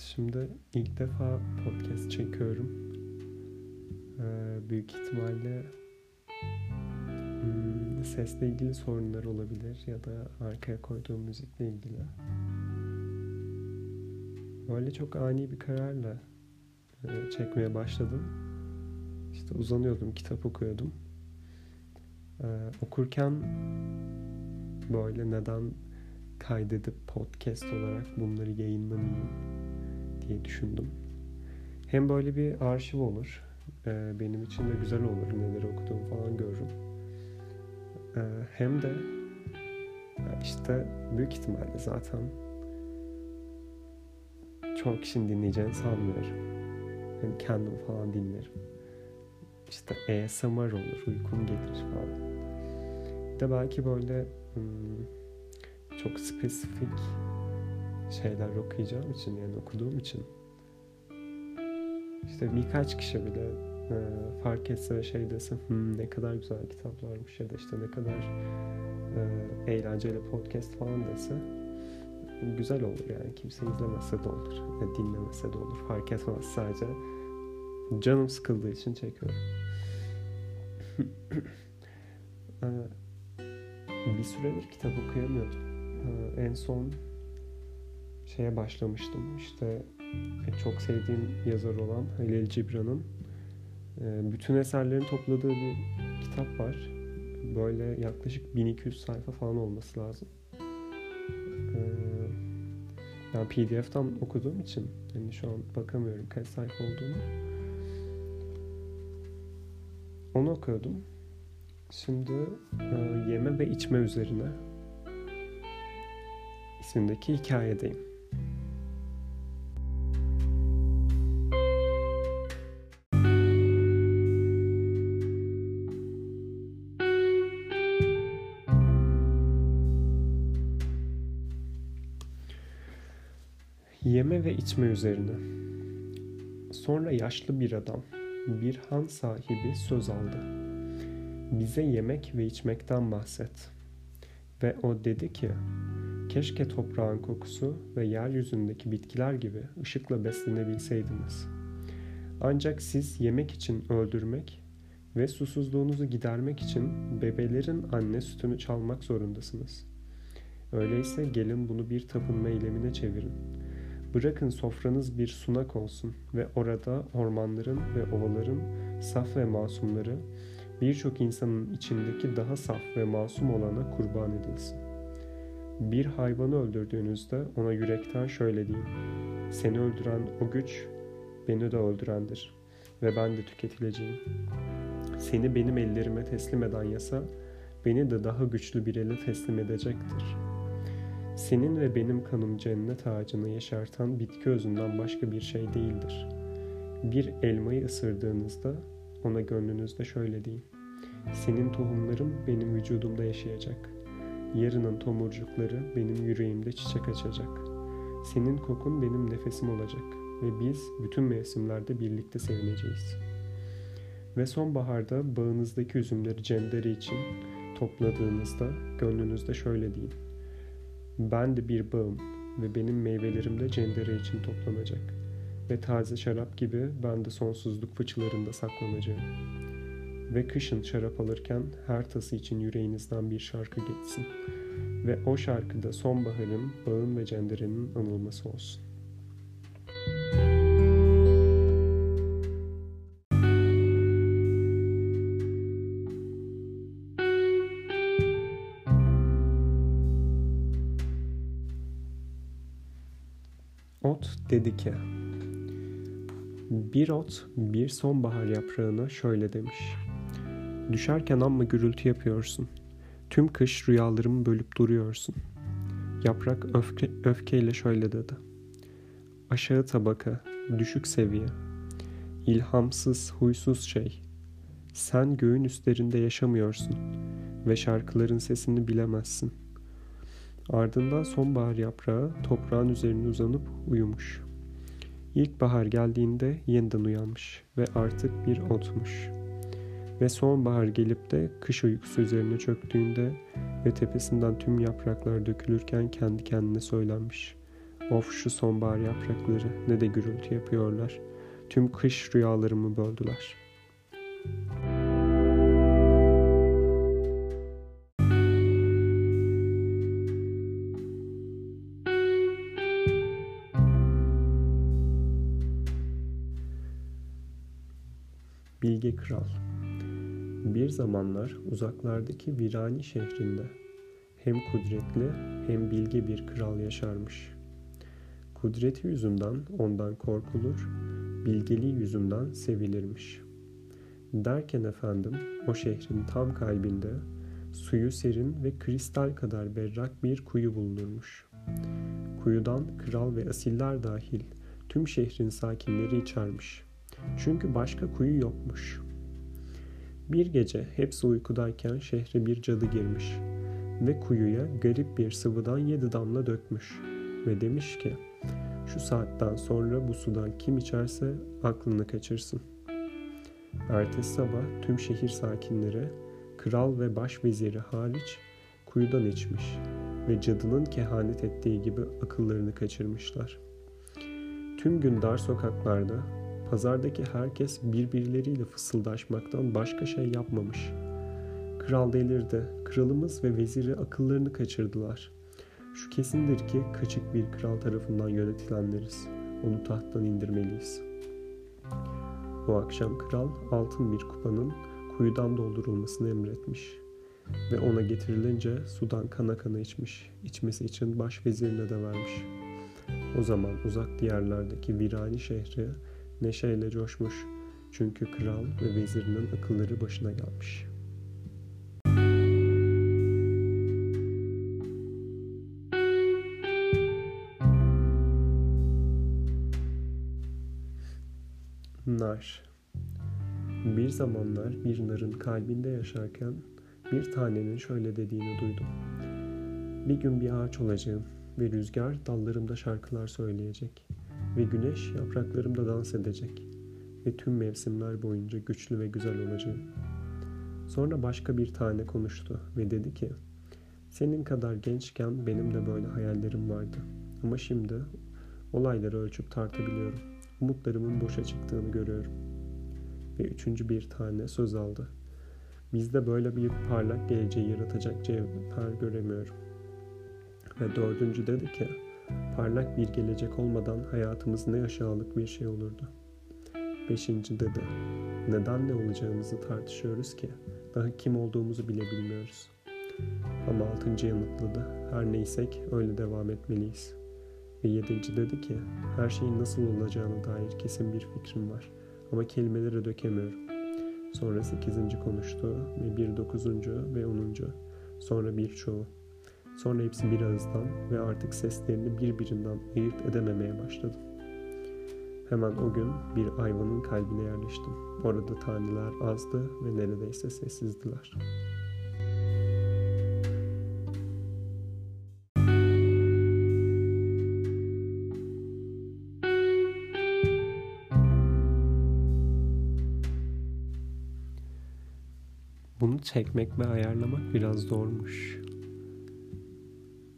Şimdi ilk defa podcast çekiyorum. Ee, büyük ihtimalle hmm, sesle ilgili sorunlar olabilir ya da arkaya koyduğum müzikle ilgili. Böyle çok ani bir kararla e, çekmeye başladım. İşte uzanıyordum, kitap okuyordum. Ee, okurken böyle neden kaydedip podcast olarak bunları yayınlamayayım diye düşündüm. Hem böyle bir arşiv olur. E, benim için de güzel olur. Neler okuduğumu falan görürüm. E, hem de işte büyük ihtimalle zaten çok kişinin dinleyeceğini sanmıyorum. Yani kendim falan dinlerim. İşte ASMR olur, uykum gelir falan. Bir de belki böyle hmm, çok spesifik şeyler okuyacağım için yani okuduğum için. İşte birkaç kişi bile e, fark etse ve şey dese hmm, ne kadar güzel kitaplarmış ya da işte ne kadar e, eğlenceli podcast falan dese güzel olur yani. Kimse izlemese de olur ya dinlemese de olur fark etmez. Sadece canım sıkıldığı için çekiyorum. E, bir süredir kitap okuyamıyordum. E, en son şeye başlamıştım. İşte çok sevdiğim yazar olan Halil Cibran'ın e, bütün eserlerini topladığı bir kitap var. Böyle yaklaşık 1200 sayfa falan olması lazım. E, ben PDF'den okuduğum için yani şu an bakamıyorum kaç sayfa olduğunu. Onu okuyordum. Şimdi e, yeme ve içme üzerine ismindeki hikayedeyim. Yeme ve içme üzerine. Sonra yaşlı bir adam, bir han sahibi söz aldı. Bize yemek ve içmekten bahset. Ve o dedi ki, Keşke toprağın kokusu ve yeryüzündeki bitkiler gibi ışıkla beslenebilseydiniz. Ancak siz yemek için öldürmek ve susuzluğunuzu gidermek için bebelerin anne sütünü çalmak zorundasınız. Öyleyse gelin bunu bir tapınma eylemine çevirin. Bırakın sofranız bir sunak olsun ve orada ormanların ve ovaların saf ve masumları birçok insanın içindeki daha saf ve masum olana kurban edilsin. Bir hayvanı öldürdüğünüzde ona yürekten şöyle deyin. Seni öldüren o güç beni de öldürendir ve ben de tüketileceğim. Seni benim ellerime teslim eden yasa beni de daha güçlü bir ele teslim edecektir. Senin ve benim kanım cennet ağacını yeşerten bitki özünden başka bir şey değildir. Bir elmayı ısırdığınızda ona gönlünüzde şöyle deyin. Senin tohumlarım benim vücudumda yaşayacak.'' Yarının tomurcukları benim yüreğimde çiçek açacak. Senin kokun benim nefesim olacak ve biz bütün mevsimlerde birlikte sevineceğiz. Ve sonbaharda bağınızdaki üzümleri cenderi için topladığınızda gönlünüzde şöyle deyin. Ben de bir bağım ve benim meyvelerim de cendere için toplanacak. Ve taze şarap gibi ben de sonsuzluk fıçılarında saklanacağım.'' ve kışın şarap alırken her tası için yüreğinizden bir şarkı geçsin ve o şarkıda sonbaharın, bağın ve cenderenin anılması olsun. Ot dedi ki, bir ot bir sonbahar yaprağına şöyle demiş. Düşerken amma gürültü yapıyorsun. Tüm kış rüyalarımı bölüp duruyorsun. Yaprak öfke, öfkeyle şöyle dedi. Aşağı tabaka, düşük seviye. İlhamsız, huysuz şey. Sen göğün üstlerinde yaşamıyorsun ve şarkıların sesini bilemezsin. Ardından sonbahar yaprağı toprağın üzerine uzanıp uyumuş. İlkbahar geldiğinde yeniden uyanmış ve artık bir otmuş.'' Ve sonbahar gelip de kış uykusu üzerine çöktüğünde ve tepesinden tüm yapraklar dökülürken kendi kendine söylenmiş. Of şu sonbahar yaprakları ne de gürültü yapıyorlar. Tüm kış rüyalarımı böldüler. Bilge Kral Bir zamanlar uzaklardaki Virani şehrinde hem kudretli hem bilge bir kral yaşarmış. Kudreti yüzünden ondan korkulur, bilgeliği yüzünden sevilirmiş. Derken efendim o şehrin tam kalbinde suyu serin ve kristal kadar berrak bir kuyu bulunurmuş. Kuyudan kral ve asiller dahil tüm şehrin sakinleri içermiş. Çünkü başka kuyu yokmuş. Bir gece hepsi uykudayken şehre bir cadı girmiş ve kuyuya garip bir sıvıdan yedi damla dökmüş ve demiş ki şu saatten sonra bu sudan kim içerse aklını kaçırsın. Ertesi sabah tüm şehir sakinleri kral ve başveziri hariç kuyudan içmiş ve cadının kehanet ettiği gibi akıllarını kaçırmışlar. Tüm gün dar sokaklarda pazardaki herkes birbirleriyle fısıldaşmaktan başka şey yapmamış. Kral delirdi. Kralımız ve veziri akıllarını kaçırdılar. Şu kesindir ki kaçık bir kral tarafından yönetilenleriz. Onu tahttan indirmeliyiz. O akşam kral altın bir kupanın kuyudan doldurulmasını emretmiş ve ona getirilince sudan kana kana içmiş. İçmesi için baş vezirine de vermiş. O zaman uzak diyarlardaki virani şehri neşeyle coşmuş. Çünkü kral ve vezirinin akılları başına gelmiş. Nar Bir zamanlar bir narın kalbinde yaşarken bir tanenin şöyle dediğini duydum. Bir gün bir ağaç olacağım ve rüzgar dallarımda şarkılar söyleyecek ve güneş yapraklarımda dans edecek ve tüm mevsimler boyunca güçlü ve güzel olacağım. Sonra başka bir tane konuştu ve dedi ki, senin kadar gençken benim de böyle hayallerim vardı. Ama şimdi olayları ölçüp tartabiliyorum. Umutlarımın boşa çıktığını görüyorum. Ve üçüncü bir tane söz aldı. Bizde böyle bir parlak geleceği yaratacak cevher göremiyorum. Ve dördüncü dedi ki, parlak bir gelecek olmadan hayatımız ne aşağılık bir şey olurdu. Beşinci dedi, neden ne olacağımızı tartışıyoruz ki daha kim olduğumuzu bile bilmiyoruz. Ama altıncı yanıtladı, her neysek öyle devam etmeliyiz. Ve yedinci dedi ki, her şeyin nasıl olacağına dair kesin bir fikrim var ama kelimelere dökemiyorum. Sonra sekizinci konuştu ve bir dokuzuncu ve onuncu, sonra birçoğu. Sonra hepsi bir ağızdan ve artık seslerini birbirinden ayırt edememeye başladım. Hemen o gün bir ayvanın kalbine yerleştim. Orada taneler azdı ve neredeyse sessizdiler. Bunu çekmek ve ayarlamak biraz zormuş.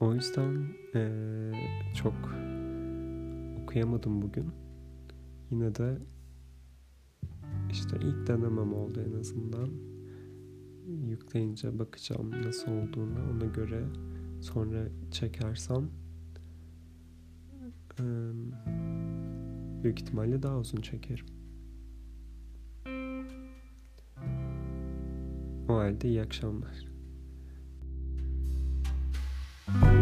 O yüzden ee, çok okuyamadım bugün. Yine de işte ilk denemem oldu en azından. Yükleyince bakacağım nasıl olduğunu ona göre sonra çekersem ee, büyük ihtimalle daha uzun çekerim. O halde iyi akşamlar. Bye.